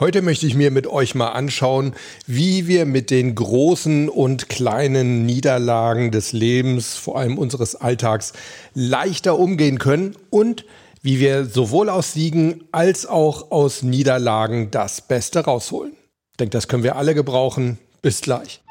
Heute möchte ich mir mit euch mal anschauen, wie wir mit den großen und kleinen Niederlagen des Lebens, vor allem unseres Alltags, leichter umgehen können und wie wir sowohl aus Siegen als auch aus Niederlagen das Beste rausholen. Ich denke, das können wir alle gebrauchen. Bis gleich.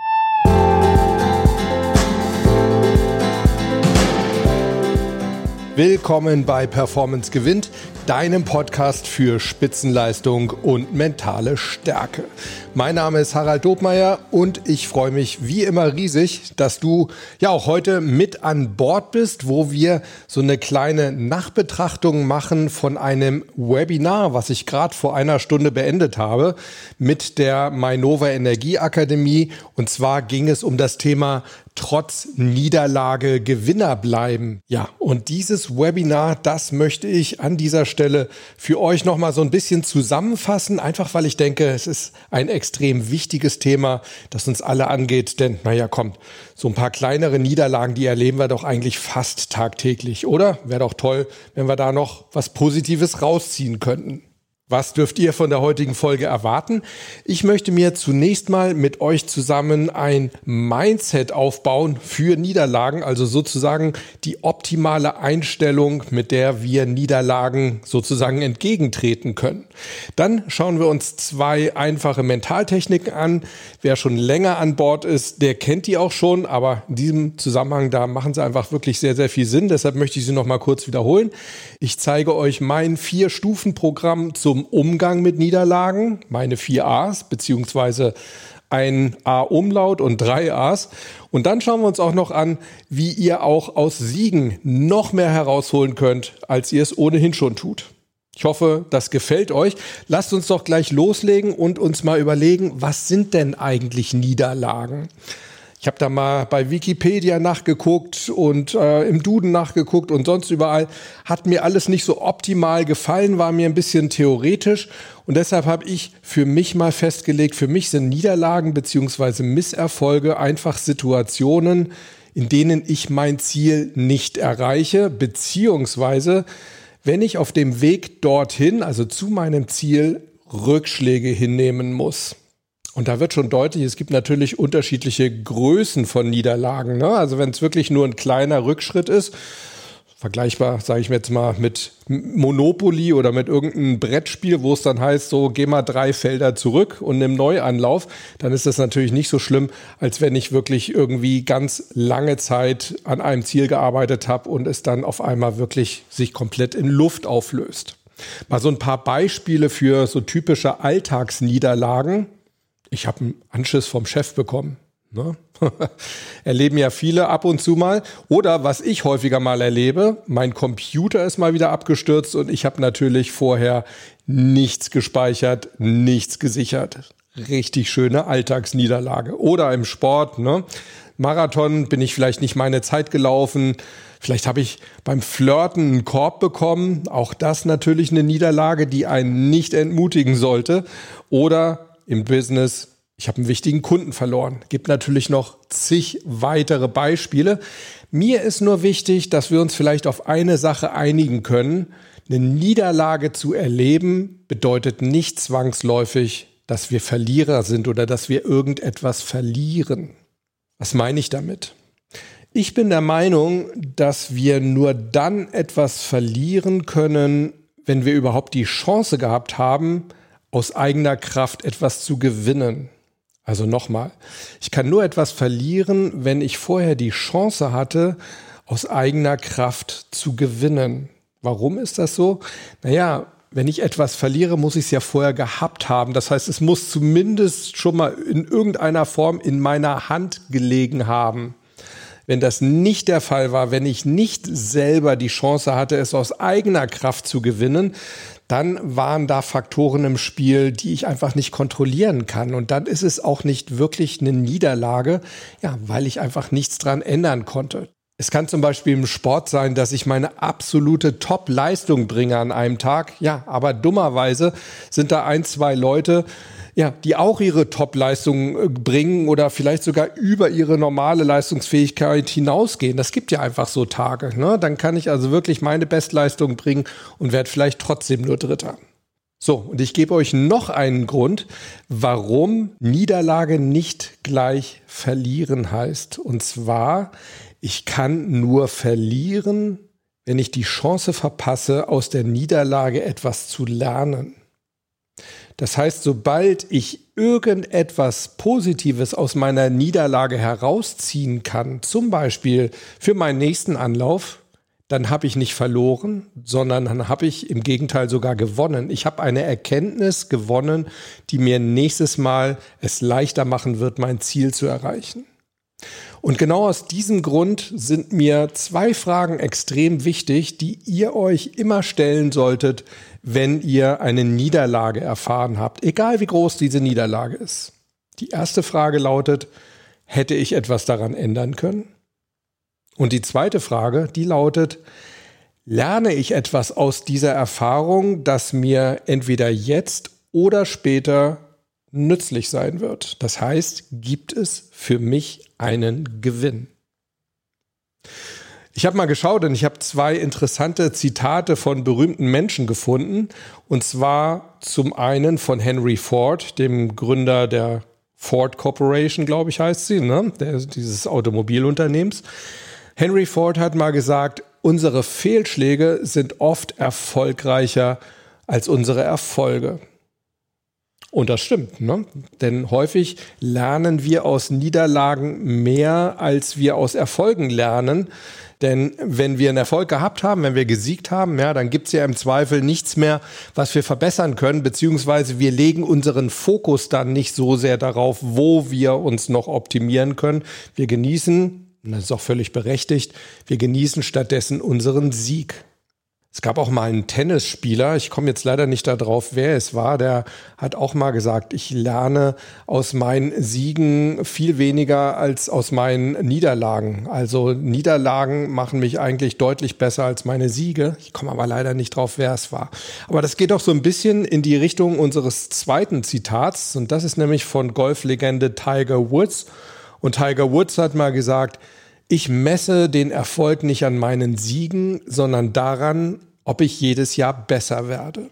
Willkommen bei Performance gewinnt, deinem Podcast für Spitzenleistung und mentale Stärke. Mein Name ist Harald Dobmeier und ich freue mich wie immer riesig, dass du ja auch heute mit an Bord bist, wo wir so eine kleine Nachbetrachtung machen von einem Webinar, was ich gerade vor einer Stunde beendet habe mit der Mainova Energieakademie. Und zwar ging es um das Thema trotz Niederlage Gewinner bleiben. Ja, und dieses Webinar, das möchte ich an dieser Stelle für euch nochmal so ein bisschen zusammenfassen, einfach weil ich denke, es ist ein extrem wichtiges Thema, das uns alle angeht, denn naja, kommt, so ein paar kleinere Niederlagen, die erleben wir doch eigentlich fast tagtäglich, oder? Wäre doch toll, wenn wir da noch was Positives rausziehen könnten. Was dürft ihr von der heutigen Folge erwarten? Ich möchte mir zunächst mal mit euch zusammen ein Mindset aufbauen für Niederlagen, also sozusagen die optimale Einstellung, mit der wir Niederlagen sozusagen entgegentreten können. Dann schauen wir uns zwei einfache Mentaltechniken an. Wer schon länger an Bord ist, der kennt die auch schon, aber in diesem Zusammenhang, da machen sie einfach wirklich sehr, sehr viel Sinn. Deshalb möchte ich sie nochmal kurz wiederholen. Ich zeige euch mein Vier-Stufen-Programm zum Umgang mit Niederlagen, meine vier A's, beziehungsweise ein A-Umlaut und drei A's. Und dann schauen wir uns auch noch an, wie ihr auch aus Siegen noch mehr herausholen könnt, als ihr es ohnehin schon tut. Ich hoffe, das gefällt euch. Lasst uns doch gleich loslegen und uns mal überlegen, was sind denn eigentlich Niederlagen? Ich habe da mal bei Wikipedia nachgeguckt und äh, im Duden nachgeguckt und sonst überall. Hat mir alles nicht so optimal gefallen, war mir ein bisschen theoretisch. Und deshalb habe ich für mich mal festgelegt, für mich sind Niederlagen beziehungsweise Misserfolge einfach Situationen, in denen ich mein Ziel nicht erreiche, beziehungsweise wenn ich auf dem Weg dorthin, also zu meinem Ziel, Rückschläge hinnehmen muss. Und da wird schon deutlich, es gibt natürlich unterschiedliche Größen von Niederlagen. Ne? Also wenn es wirklich nur ein kleiner Rückschritt ist, vergleichbar, sage ich mir jetzt mal, mit Monopoly oder mit irgendeinem Brettspiel, wo es dann heißt, so geh mal drei Felder zurück und nimm Neuanlauf, dann ist das natürlich nicht so schlimm, als wenn ich wirklich irgendwie ganz lange Zeit an einem Ziel gearbeitet habe und es dann auf einmal wirklich sich komplett in Luft auflöst. Mal so ein paar Beispiele für so typische Alltagsniederlagen ich habe einen Anschiss vom Chef bekommen. Ne? Erleben ja viele ab und zu mal. Oder was ich häufiger mal erlebe, mein Computer ist mal wieder abgestürzt und ich habe natürlich vorher nichts gespeichert, nichts gesichert. Richtig schöne Alltagsniederlage. Oder im Sport, ne? Marathon bin ich vielleicht nicht meine Zeit gelaufen. Vielleicht habe ich beim Flirten einen Korb bekommen. Auch das natürlich eine Niederlage, die einen nicht entmutigen sollte. Oder im Business, ich habe einen wichtigen Kunden verloren. Gibt natürlich noch zig weitere Beispiele. Mir ist nur wichtig, dass wir uns vielleicht auf eine Sache einigen können. Eine Niederlage zu erleben bedeutet nicht zwangsläufig, dass wir Verlierer sind oder dass wir irgendetwas verlieren. Was meine ich damit? Ich bin der Meinung, dass wir nur dann etwas verlieren können, wenn wir überhaupt die Chance gehabt haben, aus eigener Kraft etwas zu gewinnen. Also nochmal, ich kann nur etwas verlieren, wenn ich vorher die Chance hatte, aus eigener Kraft zu gewinnen. Warum ist das so? Naja, wenn ich etwas verliere, muss ich es ja vorher gehabt haben. Das heißt, es muss zumindest schon mal in irgendeiner Form in meiner Hand gelegen haben. Wenn das nicht der Fall war, wenn ich nicht selber die Chance hatte, es aus eigener Kraft zu gewinnen, dann waren da Faktoren im Spiel, die ich einfach nicht kontrollieren kann. Und dann ist es auch nicht wirklich eine Niederlage, ja, weil ich einfach nichts dran ändern konnte. Es kann zum Beispiel im Sport sein, dass ich meine absolute Top-Leistung bringe an einem Tag. Ja, aber dummerweise sind da ein, zwei Leute, ja, die auch ihre Top-Leistung äh, bringen oder vielleicht sogar über ihre normale Leistungsfähigkeit hinausgehen. Das gibt ja einfach so Tage. Ne? Dann kann ich also wirklich meine Bestleistung bringen und werde vielleicht trotzdem nur Dritter. So, und ich gebe euch noch einen Grund, warum Niederlage nicht gleich verlieren heißt. Und zwar, ich kann nur verlieren, wenn ich die Chance verpasse, aus der Niederlage etwas zu lernen. Das heißt, sobald ich irgendetwas Positives aus meiner Niederlage herausziehen kann, zum Beispiel für meinen nächsten Anlauf, dann habe ich nicht verloren, sondern dann habe ich im Gegenteil sogar gewonnen. Ich habe eine Erkenntnis gewonnen, die mir nächstes Mal es leichter machen wird, mein Ziel zu erreichen. Und genau aus diesem Grund sind mir zwei Fragen extrem wichtig, die ihr euch immer stellen solltet, wenn ihr eine Niederlage erfahren habt, egal wie groß diese Niederlage ist. Die erste Frage lautet, hätte ich etwas daran ändern können? Und die zweite Frage, die lautet, lerne ich etwas aus dieser Erfahrung, das mir entweder jetzt oder später nützlich sein wird? Das heißt, gibt es für mich einen Gewinn? Ich habe mal geschaut und ich habe zwei interessante Zitate von berühmten Menschen gefunden. Und zwar zum einen von Henry Ford, dem Gründer der Ford Corporation, glaube ich, heißt sie, ne? der, dieses Automobilunternehmens. Henry Ford hat mal gesagt, unsere Fehlschläge sind oft erfolgreicher als unsere Erfolge. Und das stimmt, ne? denn häufig lernen wir aus Niederlagen mehr, als wir aus Erfolgen lernen. Denn wenn wir einen Erfolg gehabt haben, wenn wir gesiegt haben, ja, dann gibt's ja im Zweifel nichts mehr, was wir verbessern können, beziehungsweise wir legen unseren Fokus dann nicht so sehr darauf, wo wir uns noch optimieren können. Wir genießen das ist auch völlig berechtigt, wir genießen stattdessen unseren Sieg. Es gab auch mal einen Tennisspieler, ich komme jetzt leider nicht darauf, wer es war, der hat auch mal gesagt, ich lerne aus meinen Siegen viel weniger als aus meinen Niederlagen. Also Niederlagen machen mich eigentlich deutlich besser als meine Siege. Ich komme aber leider nicht drauf, wer es war. Aber das geht auch so ein bisschen in die Richtung unseres zweiten Zitats und das ist nämlich von Golflegende Tiger Woods. Und Tiger Woods hat mal gesagt, ich messe den Erfolg nicht an meinen Siegen, sondern daran, ob ich jedes Jahr besser werde.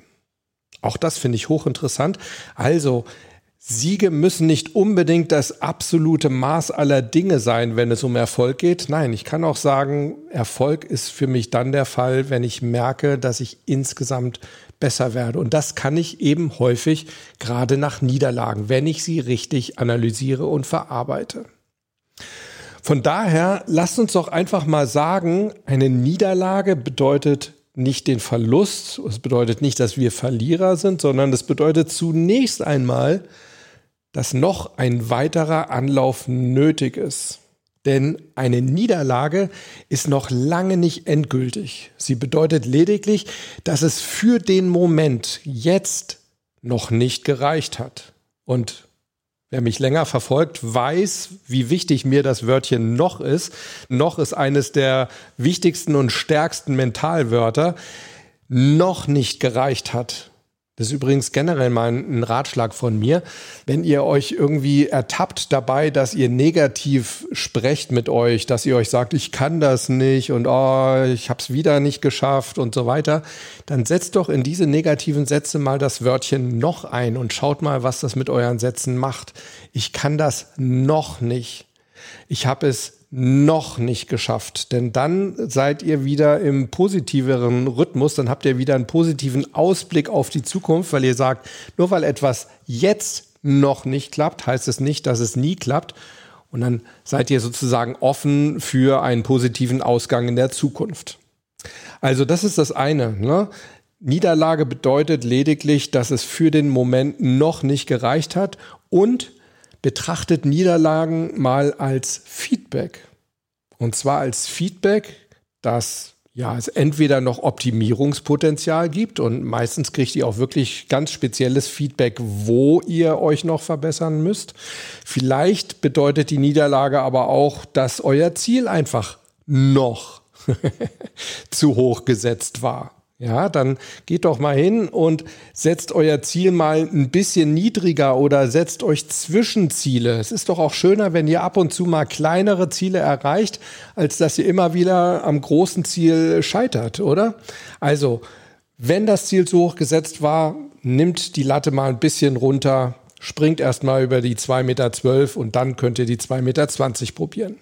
Auch das finde ich hochinteressant. Also, Siege müssen nicht unbedingt das absolute Maß aller Dinge sein, wenn es um Erfolg geht. Nein, ich kann auch sagen, Erfolg ist für mich dann der Fall, wenn ich merke, dass ich insgesamt besser werde. Und das kann ich eben häufig gerade nach Niederlagen, wenn ich sie richtig analysiere und verarbeite. Von daher, lasst uns doch einfach mal sagen, eine Niederlage bedeutet nicht den Verlust, es bedeutet nicht, dass wir Verlierer sind, sondern es bedeutet zunächst einmal, dass noch ein weiterer Anlauf nötig ist. Denn eine Niederlage ist noch lange nicht endgültig. Sie bedeutet lediglich, dass es für den Moment jetzt noch nicht gereicht hat. Und Wer mich länger verfolgt, weiß, wie wichtig mir das Wörtchen noch ist. Noch ist eines der wichtigsten und stärksten Mentalwörter. Noch nicht gereicht hat. Das ist übrigens generell mal ein Ratschlag von mir. Wenn ihr euch irgendwie ertappt dabei, dass ihr negativ sprecht mit euch, dass ihr euch sagt, ich kann das nicht und oh, ich habe es wieder nicht geschafft und so weiter, dann setzt doch in diese negativen Sätze mal das Wörtchen noch ein und schaut mal, was das mit euren Sätzen macht. Ich kann das noch nicht. Ich habe es noch nicht geschafft. Denn dann seid ihr wieder im positiveren Rhythmus, dann habt ihr wieder einen positiven Ausblick auf die Zukunft, weil ihr sagt, nur weil etwas jetzt noch nicht klappt, heißt es nicht, dass es nie klappt. Und dann seid ihr sozusagen offen für einen positiven Ausgang in der Zukunft. Also das ist das eine. Ne? Niederlage bedeutet lediglich, dass es für den Moment noch nicht gereicht hat und betrachtet Niederlagen mal als Feedback. Und zwar als Feedback, dass ja, es entweder noch Optimierungspotenzial gibt und meistens kriegt ihr auch wirklich ganz spezielles Feedback, wo ihr euch noch verbessern müsst. Vielleicht bedeutet die Niederlage aber auch, dass euer Ziel einfach noch zu hoch gesetzt war. Ja, dann geht doch mal hin und setzt euer Ziel mal ein bisschen niedriger oder setzt euch Zwischenziele. Es ist doch auch schöner, wenn ihr ab und zu mal kleinere Ziele erreicht, als dass ihr immer wieder am großen Ziel scheitert, oder? Also, Wenn das Ziel zu hoch gesetzt war, nimmt die Latte mal ein bisschen runter, springt erstmal über die 2,12 Meter und dann könnt ihr die 2,20 Meter probieren.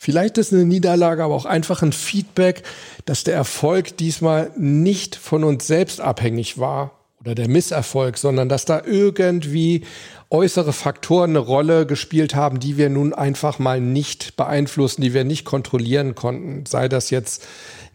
Vielleicht ist eine Niederlage aber auch einfach ein Feedback, dass der Erfolg diesmal nicht von uns selbst abhängig war oder der Misserfolg, sondern dass da irgendwie äußere Faktoren eine Rolle gespielt haben, die wir nun einfach mal nicht beeinflussen, die wir nicht kontrollieren konnten. Sei das jetzt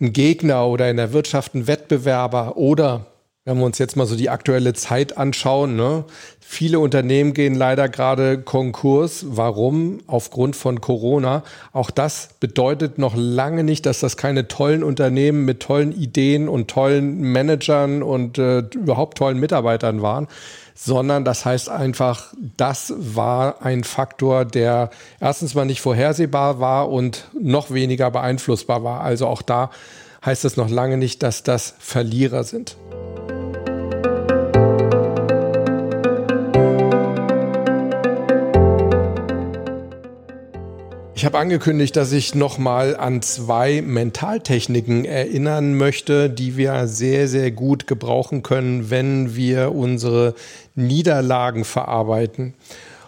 ein Gegner oder in der Wirtschaft ein Wettbewerber oder wenn wir uns jetzt mal so die aktuelle Zeit anschauen, ne? viele Unternehmen gehen leider gerade Konkurs. Warum? Aufgrund von Corona. Auch das bedeutet noch lange nicht, dass das keine tollen Unternehmen mit tollen Ideen und tollen Managern und äh, überhaupt tollen Mitarbeitern waren, sondern das heißt einfach, das war ein Faktor, der erstens mal nicht vorhersehbar war und noch weniger beeinflussbar war. Also auch da heißt es noch lange nicht, dass das Verlierer sind. Ich habe angekündigt, dass ich nochmal an zwei Mentaltechniken erinnern möchte, die wir sehr, sehr gut gebrauchen können, wenn wir unsere Niederlagen verarbeiten.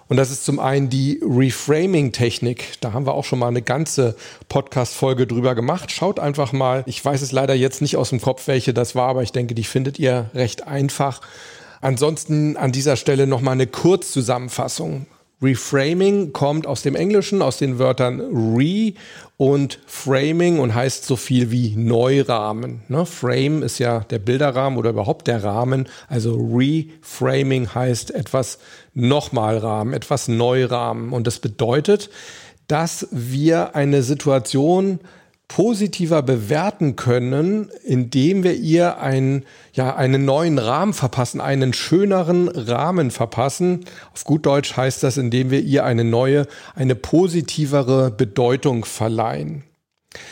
Und das ist zum einen die Reframing-Technik. Da haben wir auch schon mal eine ganze Podcast-Folge drüber gemacht. Schaut einfach mal. Ich weiß es leider jetzt nicht aus dem Kopf, welche das war, aber ich denke, die findet ihr recht einfach. Ansonsten an dieser Stelle nochmal eine Kurzzusammenfassung. Reframing kommt aus dem Englischen, aus den Wörtern re und framing und heißt so viel wie Neurahmen. Ne? Frame ist ja der Bilderrahmen oder überhaupt der Rahmen. Also reframing heißt etwas nochmal Rahmen, etwas Neurahmen. Und das bedeutet, dass wir eine Situation positiver bewerten können, indem wir ihr einen, ja, einen neuen Rahmen verpassen, einen schöneren Rahmen verpassen. Auf gut Deutsch heißt das, indem wir ihr eine neue, eine positivere Bedeutung verleihen.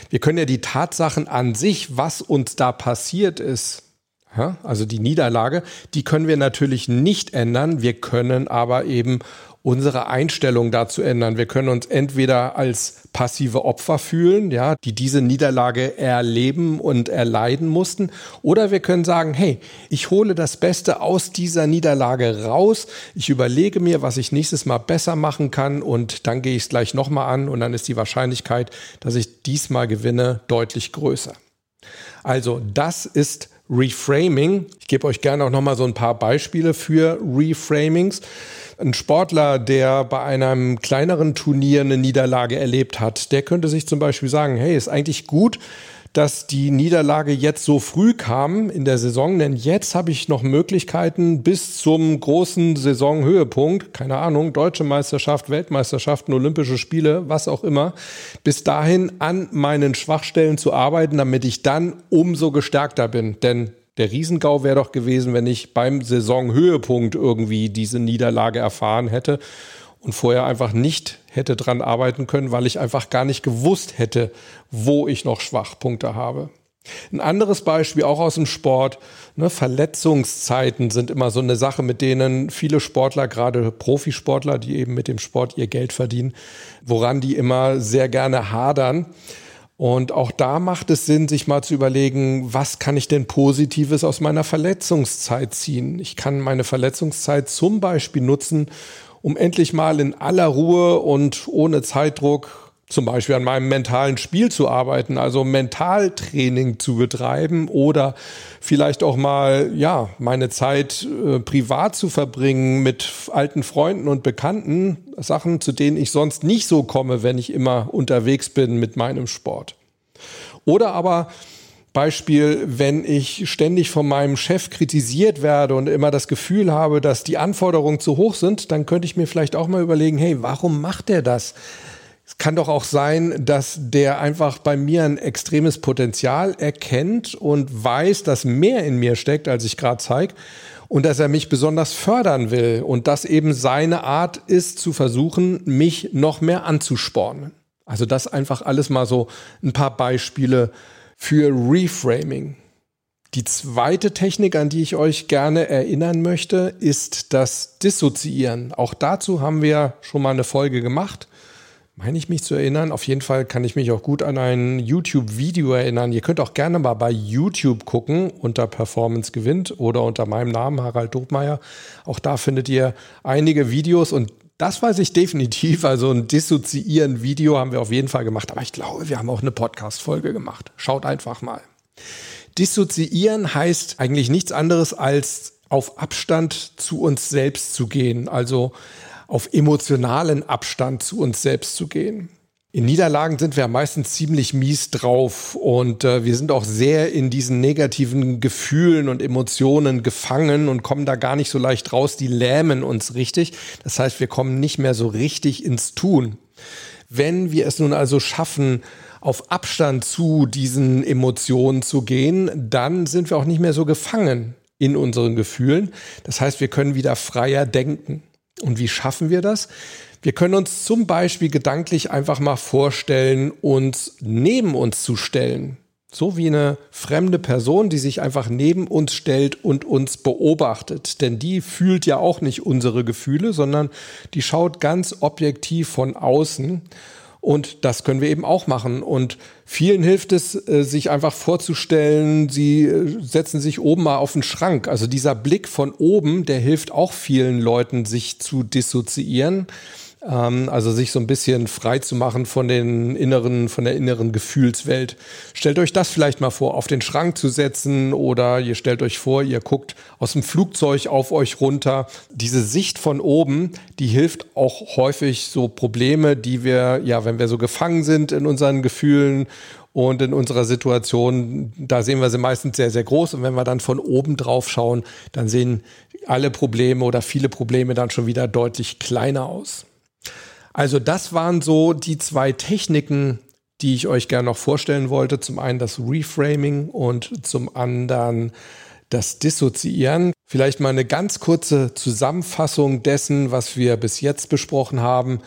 Wir können ja die Tatsachen an sich, was uns da passiert ist, also die Niederlage, die können wir natürlich nicht ändern. Wir können aber eben unsere Einstellung dazu ändern. Wir können uns entweder als passive Opfer fühlen, ja, die diese Niederlage erleben und erleiden mussten, oder wir können sagen, hey, ich hole das Beste aus dieser Niederlage raus. Ich überlege mir, was ich nächstes Mal besser machen kann und dann gehe ich es gleich nochmal an und dann ist die Wahrscheinlichkeit, dass ich diesmal gewinne, deutlich größer. Also das ist Reframing. Ich gebe euch gerne auch nochmal so ein paar Beispiele für Reframings. Ein Sportler, der bei einem kleineren Turnier eine Niederlage erlebt hat, der könnte sich zum Beispiel sagen, hey, ist eigentlich gut, dass die Niederlage jetzt so früh kam in der Saison, denn jetzt habe ich noch Möglichkeiten bis zum großen Saisonhöhepunkt, keine Ahnung, deutsche Meisterschaft, Weltmeisterschaften, Olympische Spiele, was auch immer, bis dahin an meinen Schwachstellen zu arbeiten, damit ich dann umso gestärkter bin. Denn der Riesengau wäre doch gewesen, wenn ich beim Saisonhöhepunkt irgendwie diese Niederlage erfahren hätte und vorher einfach nicht hätte dran arbeiten können, weil ich einfach gar nicht gewusst hätte, wo ich noch Schwachpunkte habe. Ein anderes Beispiel auch aus dem Sport. Ne, Verletzungszeiten sind immer so eine Sache, mit denen viele Sportler, gerade Profisportler, die eben mit dem Sport ihr Geld verdienen, woran die immer sehr gerne hadern. Und auch da macht es Sinn, sich mal zu überlegen, was kann ich denn Positives aus meiner Verletzungszeit ziehen? Ich kann meine Verletzungszeit zum Beispiel nutzen, um endlich mal in aller Ruhe und ohne Zeitdruck zum Beispiel an meinem mentalen Spiel zu arbeiten, also Mentaltraining zu betreiben oder vielleicht auch mal, ja, meine Zeit äh, privat zu verbringen mit alten Freunden und Bekannten, Sachen, zu denen ich sonst nicht so komme, wenn ich immer unterwegs bin mit meinem Sport. Oder aber Beispiel, wenn ich ständig von meinem Chef kritisiert werde und immer das Gefühl habe, dass die Anforderungen zu hoch sind, dann könnte ich mir vielleicht auch mal überlegen, hey, warum macht er das? Es kann doch auch sein, dass der einfach bei mir ein extremes Potenzial erkennt und weiß, dass mehr in mir steckt, als ich gerade zeige. Und dass er mich besonders fördern will und dass eben seine Art ist, zu versuchen, mich noch mehr anzuspornen. Also das einfach alles mal so ein paar Beispiele für Reframing. Die zweite Technik, an die ich euch gerne erinnern möchte, ist das Dissoziieren. Auch dazu haben wir schon mal eine Folge gemacht. meine ich mich zu erinnern. Auf jeden Fall kann ich mich auch gut an ein YouTube-Video erinnern. Ihr könnt auch gerne mal bei YouTube gucken unter Performance gewinnt oder unter meinem Namen Harald Dobmeier. Auch da findet ihr einige Videos und das weiß ich definitiv. Also ein Dissoziieren-Video haben wir auf jeden Fall gemacht. Aber ich glaube, wir haben auch eine Podcast-Folge gemacht. Schaut einfach mal. Dissoziieren heißt eigentlich nichts anderes als auf Abstand zu uns selbst zu gehen. Also auf emotionalen Abstand zu uns selbst zu gehen. In Niederlagen sind wir meistens ziemlich mies drauf und äh, wir sind auch sehr in diesen negativen Gefühlen und Emotionen gefangen und kommen da gar nicht so leicht raus. Die lähmen uns richtig. Das heißt, wir kommen nicht mehr so richtig ins Tun. Wenn wir es nun also schaffen, auf Abstand zu diesen Emotionen zu gehen, dann sind wir auch nicht mehr so gefangen in unseren Gefühlen. Das heißt, wir können wieder freier denken. Und wie schaffen wir das? Wir können uns zum Beispiel gedanklich einfach mal vorstellen, uns neben uns zu stellen. So wie eine fremde Person, die sich einfach neben uns stellt und uns beobachtet. Denn die fühlt ja auch nicht unsere Gefühle, sondern die schaut ganz objektiv von außen. Und das können wir eben auch machen. Und vielen hilft es, äh, sich einfach vorzustellen, sie äh, setzen sich oben mal auf den Schrank. Also dieser Blick von oben, der hilft auch vielen Leuten, sich zu dissoziieren. Ähm, also sich so ein bisschen frei zu machen von den inneren, von der inneren Gefühlswelt. Stellt euch das vielleicht mal vor, auf den Schrank zu setzen oder ihr stellt euch vor, ihr guckt aus dem Flugzeug auf euch runter. Diese Sicht von oben, die hilft auch häufig so Probleme, die wir, ja, wenn wir so gefangen sind in unseren Gefühlen und in unserer Situation, da sehen wir sie meistens sehr, sehr groß. Und wenn wir dann von oben drauf schauen, dann sehen alle Probleme oder viele Probleme dann schon wieder deutlich kleiner aus. Also das waren so die zwei Techniken, die ich euch gerne noch vorstellen wollte. Zum einen das Reframing und zum anderen das Dissoziieren. Vielleicht mal eine ganz kurze Zusammenfassung dessen, was wir bis jetzt besprochen haben.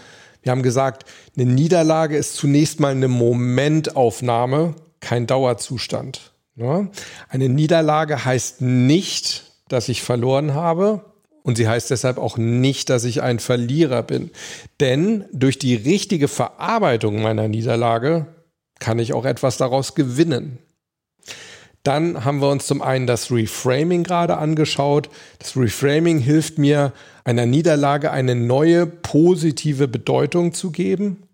Wir haben gesagt, eine Niederlage ist zunächst mal eine Momentaufnahme, kein Dauerzustand. Ne? Eine Niederlage heißt nicht, dass ich verloren habe. Und sie heißt deshalb auch nicht, dass ich ein Verlierer bin. Denn durch die richtige Verarbeitung meiner Niederlage kann ich auch etwas daraus gewinnen. Dann haben wir uns zum einen das Reframing gerade angeschaut. Das Reframing hilft mir, einer Niederlage eine neue positive Bedeutung zu geben.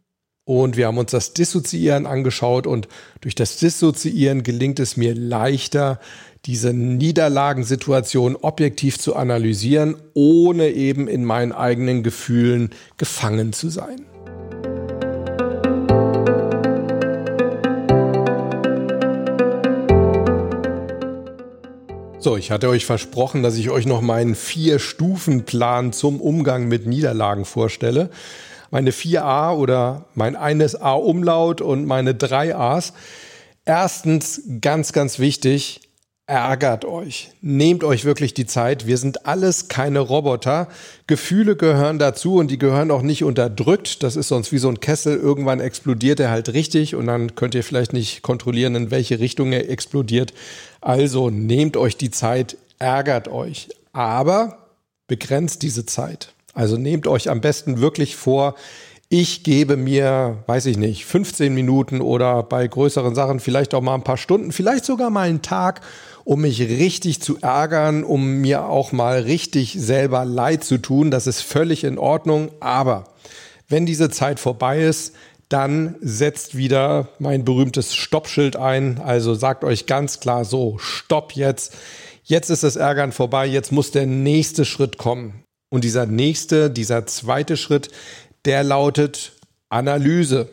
Und wir haben uns das Dissoziieren angeschaut und durch das Dissoziieren gelingt es mir leichter, diese Niederlagensituation objektiv zu analysieren, ohne eben in meinen eigenen Gefühlen gefangen zu sein. So, ich hatte euch versprochen, dass ich euch noch meinen Vier-Stufen-Plan zum Umgang mit Niederlagen vorstelle. Meine 4a oder mein eines A-Umlaut und meine drei A's. Erstens, ganz, ganz wichtig, ärgert euch. Nehmt euch wirklich die Zeit. Wir sind alles keine Roboter. Gefühle gehören dazu und die gehören auch nicht unterdrückt. Das ist sonst wie so ein Kessel. Irgendwann explodiert er halt richtig und dann könnt ihr vielleicht nicht kontrollieren, in welche Richtung er explodiert. Also nehmt euch die Zeit, ärgert euch. Aber begrenzt diese Zeit. Also nehmt euch am besten wirklich vor, ich gebe mir, weiß ich nicht, 15 Minuten oder bei größeren Sachen vielleicht auch mal ein paar Stunden, vielleicht sogar mal einen Tag um mich richtig zu ärgern, um mir auch mal richtig selber leid zu tun. Das ist völlig in Ordnung. Aber wenn diese Zeit vorbei ist, dann setzt wieder mein berühmtes Stoppschild ein. Also sagt euch ganz klar so, stopp jetzt. Jetzt ist das Ärgern vorbei. Jetzt muss der nächste Schritt kommen. Und dieser nächste, dieser zweite Schritt, der lautet Analyse.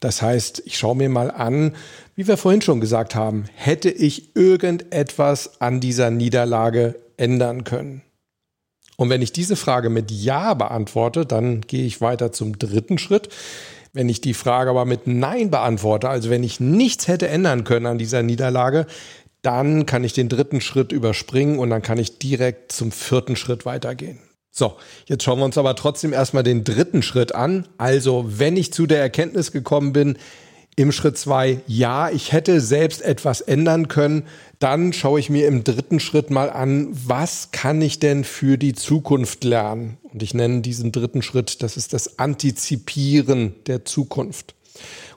Das heißt, ich schaue mir mal an, wie wir vorhin schon gesagt haben, hätte ich irgendetwas an dieser Niederlage ändern können? Und wenn ich diese Frage mit Ja beantworte, dann gehe ich weiter zum dritten Schritt. Wenn ich die Frage aber mit Nein beantworte, also wenn ich nichts hätte ändern können an dieser Niederlage, dann kann ich den dritten Schritt überspringen und dann kann ich direkt zum vierten Schritt weitergehen. So, jetzt schauen wir uns aber trotzdem erstmal den dritten Schritt an. Also, wenn ich zu der Erkenntnis gekommen bin, Im Schritt zwei, ja, ich hätte selbst etwas ändern können. Dann schaue ich mir im dritten Schritt mal an, was kann ich denn für die Zukunft lernen? Und ich nenne diesen dritten Schritt, das ist das Antizipieren der Zukunft.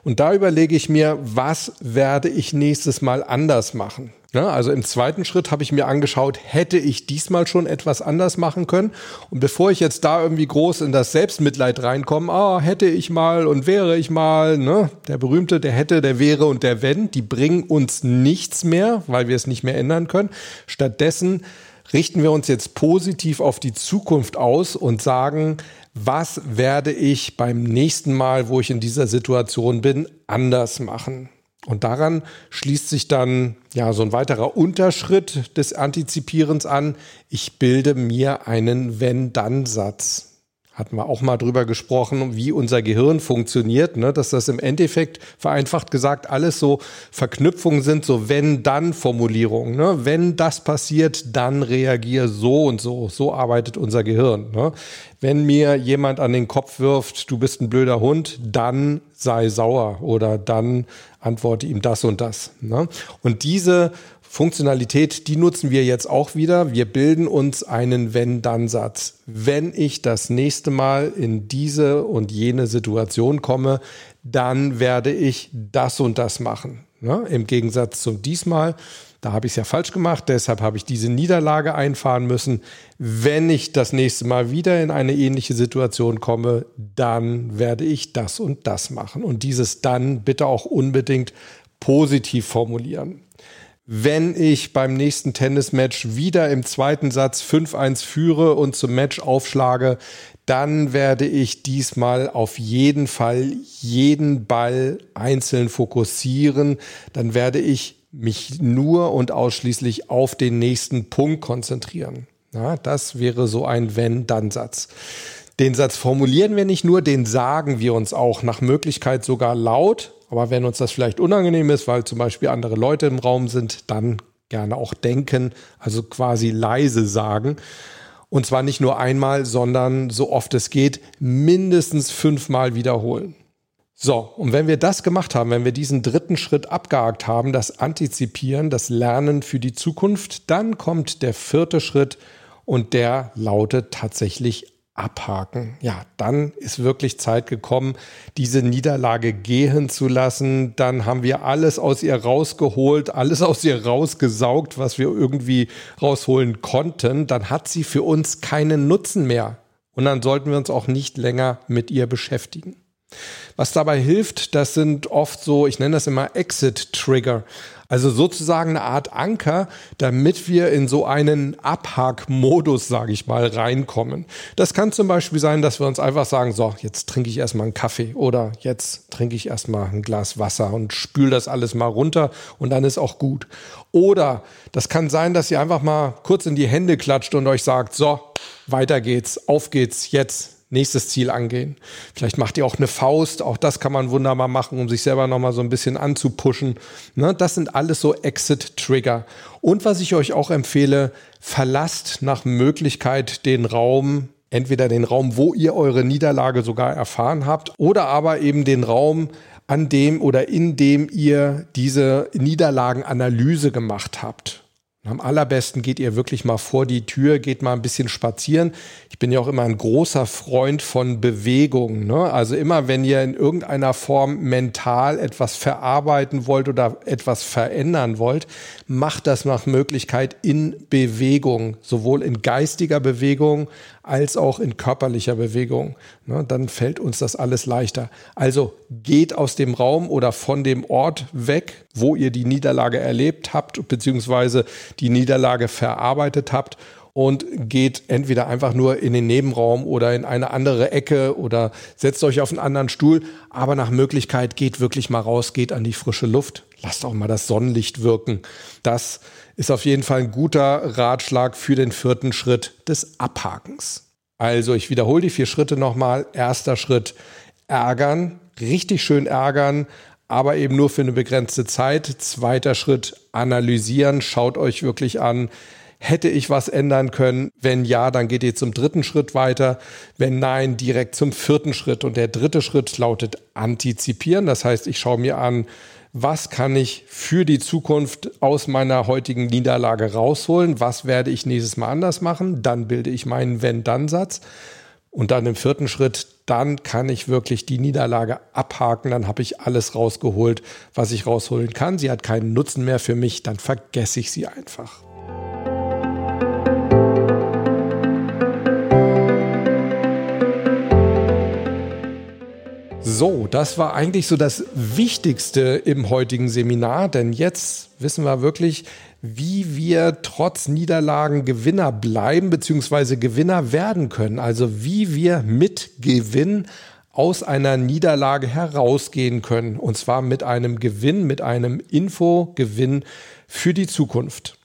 Und da überlege ich mir, was werde ich nächstes Mal anders machen? Ja, also im zweiten Schritt habe ich mir angeschaut, hätte ich diesmal schon etwas anders machen können? Und bevor ich jetzt da irgendwie groß in das Selbstmitleid reinkomme, ah, hätte ich mal und wäre ich mal, ne? Der berühmte, der hätte, der wäre und der wenn, die bringen uns nichts mehr, weil wir es nicht mehr ändern können. Stattdessen richten wir uns jetzt positiv auf die Zukunft aus und sagen, was werde ich beim nächsten Mal, wo ich in dieser Situation bin, anders machen? Und daran schließt sich dann ja so ein weiterer Unterschritt des Antizipierens an. Ich bilde mir einen Wenn-Dann-Satz hatten wir auch mal drüber gesprochen, wie unser Gehirn funktioniert, ne? dass das im Endeffekt vereinfacht gesagt alles so Verknüpfungen sind, so wenn-dann-Formulierungen. Ne? Wenn das passiert, dann reagiere so und so. So arbeitet unser Gehirn. Ne? Wenn mir jemand an den Kopf wirft, du bist ein blöder Hund, dann sei sauer oder dann antworte ihm das und das. Ne? Und diese Funktionalität, die nutzen wir jetzt auch wieder. Wir bilden uns einen Wenn-Dann-Satz. Wenn ich das nächste Mal in diese und jene Situation komme, dann werde ich das und das machen. Ne? Im Gegensatz zum diesmal, da habe ich es ja falsch gemacht, deshalb habe ich diese Niederlage einfahren müssen. Wenn ich das nächste Mal wieder in eine ähnliche Situation komme, dann werde ich das und das machen. Und dieses dann bitte auch unbedingt positiv formulieren wenn ich beim nächsten Tennismatch wieder im zweiten Satz 5-1 führe und zum Match aufschlage, dann werde ich diesmal auf jeden Fall jeden Ball einzeln fokussieren. Dann werde ich mich nur und ausschließlich auf den nächsten Punkt konzentrieren. Ja, das wäre so ein Wenn-Dann-Satz. Den Satz formulieren wir nicht nur, den sagen wir uns auch nach Möglichkeit sogar laut aber wenn uns das vielleicht unangenehm ist, weil zum Beispiel andere Leute im Raum sind, dann gerne auch denken, also quasi leise sagen. Und zwar nicht nur einmal, sondern so oft es geht, mindestens fünfmal wiederholen. So, und wenn wir das gemacht haben, wenn wir diesen dritten Schritt abgehakt haben, das Antizipieren, das Lernen für die Zukunft, dann kommt der vierte Schritt und der lautet tatsächlich abhaken. Ja, dann ist wirklich Zeit gekommen, diese Niederlage gehen zu lassen. Dann haben wir alles aus ihr rausgeholt, alles aus ihr rausgesaugt, was wir irgendwie rausholen konnten. Dann hat sie für uns keinen Nutzen mehr. Und dann sollten wir uns auch nicht länger mit ihr beschäftigen. Was dabei hilft, das sind oft so, ich nenne das immer Exit-Trigger. Also sozusagen eine Art Anker, damit wir in so einen Abhakmodus, sage ich mal, reinkommen. Das kann zum Beispiel sein, dass wir uns einfach sagen, so, jetzt trinke ich erstmal einen Kaffee oder jetzt trinke ich erstmal ein Glas Wasser und spül das alles mal runter und dann ist auch gut. Oder das kann sein, dass ihr einfach mal kurz in die Hände klatscht und euch sagt, so, weiter geht's, auf geht's, jetzt nächstes Ziel angehen. Vielleicht macht ihr auch eine Faust, auch das kann man wunderbar machen, um sich selber nochmal so ein bisschen anzupushen. Ne, das sind alles so Exit-Trigger. Und was ich euch auch empfehle, verlasst nach Möglichkeit den Raum, entweder den Raum, wo ihr eure Niederlage sogar erfahren habt, oder aber eben den Raum, an dem oder in dem ihr diese Niederlagenanalyse gemacht habt. Am allerbesten geht ihr wirklich mal vor die Tür, geht mal ein bisschen spazieren. Ich bin ja auch immer ein großer Freund von Bewegung. Ne? Also immer, wenn ihr in irgendeiner Form mental etwas verarbeiten wollt oder etwas verändern wollt, macht das nach Möglichkeit in Bewegung, sowohl in geistiger Bewegung als auch in körperlicher Bewegung. Ne, dann fällt uns das alles leichter. Also geht aus dem Raum oder von dem Ort weg, wo ihr die Niederlage erlebt habt, beziehungsweise die Niederlage verarbeitet habt und geht entweder einfach nur in den Nebenraum oder in eine andere Ecke oder setzt euch auf einen anderen Stuhl. Aber nach Möglichkeit geht wirklich mal raus, geht an die frische Luft. Lasst auch mal das Sonnenlicht wirken. Das ist auf jeden Fall ein guter Ratschlag für den vierten Schritt des Abhakens. Also ich wiederhole die vier Schritte nochmal. Erster Schritt, ärgern, richtig schön ärgern, aber eben nur für eine begrenzte Zeit. Zweiter Schritt, analysieren. Schaut euch wirklich an, Hätte ich was ändern können? Wenn ja, dann geht ihr zum dritten Schritt weiter. Wenn nein, direkt zum vierten Schritt. Und der dritte Schritt lautet antizipieren. Das heißt, ich schaue mir an, was kann ich für die Zukunft aus meiner heutigen Niederlage rausholen? Was werde ich nächstes Mal anders machen? Dann bilde ich meinen Wenn-Dann-Satz. Und dann im vierten Schritt, dann kann ich wirklich die Niederlage abhaken. Dann habe ich alles rausgeholt, was ich rausholen kann. Sie hat keinen Nutzen mehr für mich. Dann vergesse ich sie einfach. So, das war eigentlich so das Wichtigste im heutigen Seminar, denn jetzt wissen wir wirklich, wie wir trotz Niederlagen Gewinner bleiben bzw. Gewinner werden können. Also wie wir mit Gewinn aus einer Niederlage herausgehen können. Und zwar mit einem Gewinn, mit einem Infogewinn für die Zukunft.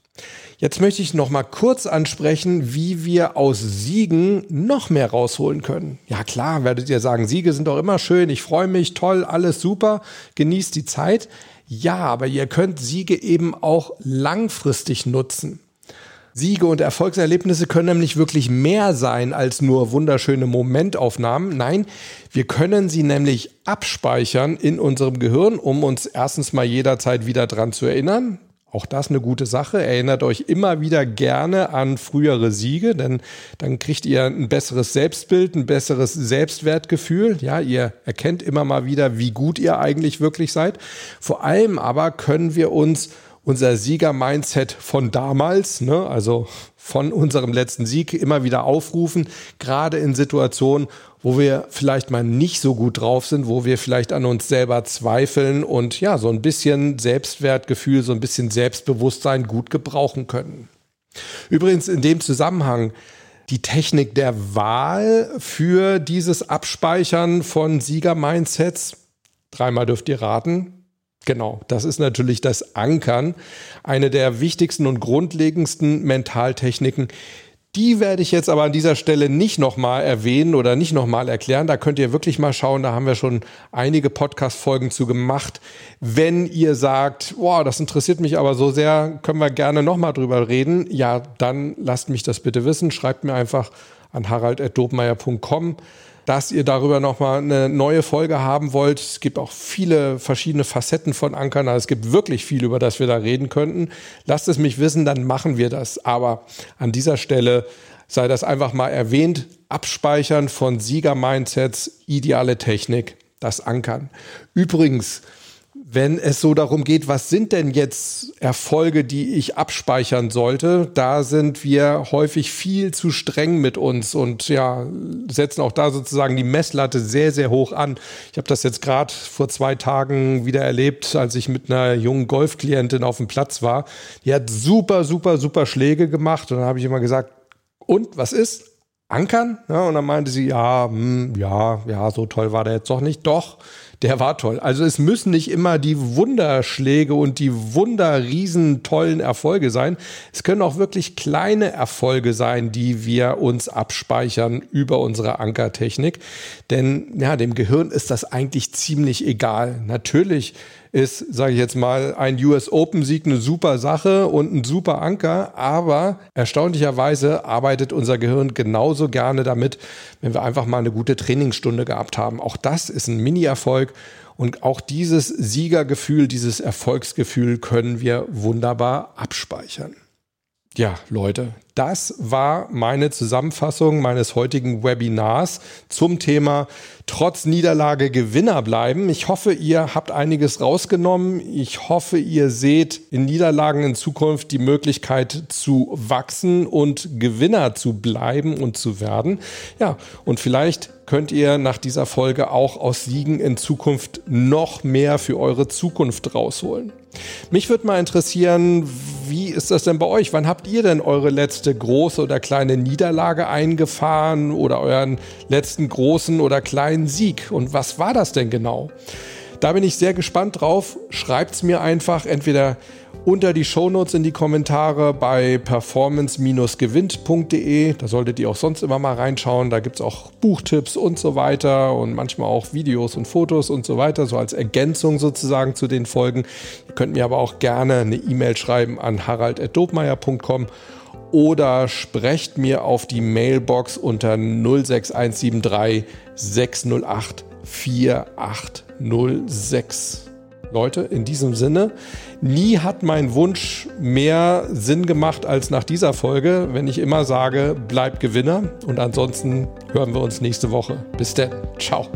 Jetzt möchte ich noch mal kurz ansprechen, wie wir aus Siegen noch mehr rausholen können. Ja klar, werdet ihr sagen, Siege sind doch immer schön, ich freue mich, toll, alles super, genießt die Zeit. Ja, aber ihr könnt Siege eben auch langfristig nutzen. Siege und Erfolgserlebnisse können nämlich wirklich mehr sein als nur wunderschöne Momentaufnahmen. Nein, wir können sie nämlich abspeichern in unserem Gehirn, um uns erstens mal jederzeit wieder dran zu erinnern. Auch das eine gute Sache. Erinnert euch immer wieder gerne an frühere Siege, denn dann kriegt ihr ein besseres Selbstbild, ein besseres Selbstwertgefühl. Ja, ihr erkennt immer mal wieder, wie gut ihr eigentlich wirklich seid. Vor allem aber können wir uns unser Sieger-Mindset von damals, ne, also von unserem letzten Sieg immer wieder aufrufen, gerade in Situationen, wo wir vielleicht mal nicht so gut drauf sind, wo wir vielleicht an uns selber zweifeln und ja, so ein bisschen Selbstwertgefühl, so ein bisschen Selbstbewusstsein gut gebrauchen können. Übrigens in dem Zusammenhang die Technik der Wahl für dieses Abspeichern von Sieger-Mindsets. Dreimal dürft ihr raten. Genau, das ist natürlich das Ankern, eine der wichtigsten und grundlegendsten Mentaltechniken. Die werde ich jetzt aber an dieser Stelle nicht nochmal erwähnen oder nicht nochmal erklären. Da könnt ihr wirklich mal schauen. Da haben wir schon einige Podcast-Folgen zu gemacht. Wenn ihr sagt, boah, das interessiert mich aber so sehr, können wir gerne nochmal drüber reden. Ja, dann lasst mich das bitte wissen. Schreibt mir einfach an harald.dobmeier.com dass ihr darüber nochmal eine neue Folge haben wollt. Es gibt auch viele verschiedene Facetten von Ankern. Also es gibt wirklich viel, über das wir da reden könnten. Lasst es mich wissen, dann machen wir das. Aber an dieser Stelle sei das einfach mal erwähnt. Abspeichern von Sieger-Mindsets, ideale Technik, das Ankern. Übrigens, wenn es so darum geht, was sind denn jetzt Erfolge, die ich abspeichern sollte, da sind wir häufig viel zu streng mit uns und ja, setzen auch da sozusagen die Messlatte sehr, sehr hoch an. Ich habe das jetzt gerade vor zwei Tagen wieder erlebt, als ich mit einer jungen Golfklientin auf dem Platz war. Die hat super, super, super Schläge gemacht und dann habe ich immer gesagt, und was ist? Ankern? Ja, und dann meinte sie, ja, hm, ja, ja, so toll war der jetzt doch nicht. Doch, der war toll. Also es müssen nicht immer die Wunderschläge und die wunderriesen tollen Erfolge sein. Es können auch wirklich kleine Erfolge sein, die wir uns abspeichern über unsere Ankertechnik. Denn ja, dem Gehirn ist das eigentlich ziemlich egal. Natürlich ist, sage ich jetzt mal, ein US Open Sieg eine super Sache und ein super Anker, aber erstaunlicherweise arbeitet unser Gehirn genauso gerne damit, wenn wir einfach mal eine gute Trainingsstunde gehabt haben. Auch das ist ein Mini-Erfolg und auch dieses Siegergefühl, dieses Erfolgsgefühl können wir wunderbar abspeichern. Ja, Leute, das war meine Zusammenfassung meines heutigen Webinars zum Thema trotz Niederlage Gewinner bleiben. Ich hoffe, ihr habt einiges rausgenommen. Ich hoffe, ihr seht in Niederlagen in Zukunft die Möglichkeit zu wachsen und Gewinner zu bleiben und zu werden. Ja, und vielleicht könnt ihr nach dieser Folge auch aus Siegen in Zukunft noch mehr für eure Zukunft rausholen. Mich würde mal interessieren, wie ist das denn bei euch? Wann habt ihr denn eure letzte große oder kleine Niederlage eingefahren oder euren letzten großen oder kleinen Sieg? Und was war das denn genau? Da bin ich sehr gespannt drauf. Schreibt es mir einfach entweder unter die Shownotes in die Kommentare bei performance-gewinnt.de. Da solltet ihr auch sonst immer mal reinschauen. Da gibt es auch Buchtipps und so weiter und manchmal auch Videos und Fotos und so weiter, so als Ergänzung sozusagen zu den Folgen. Ihr könnt mir aber auch gerne eine E-Mail schreiben an harald.dobmeier.com oder sprecht mir auf die Mailbox unter 06173 608 4806. Leute, in diesem Sinne, nie hat mein Wunsch mehr Sinn gemacht als nach dieser Folge, wenn ich immer sage, bleibt Gewinner. Und ansonsten hören wir uns nächste Woche. Bis dann. Ciao.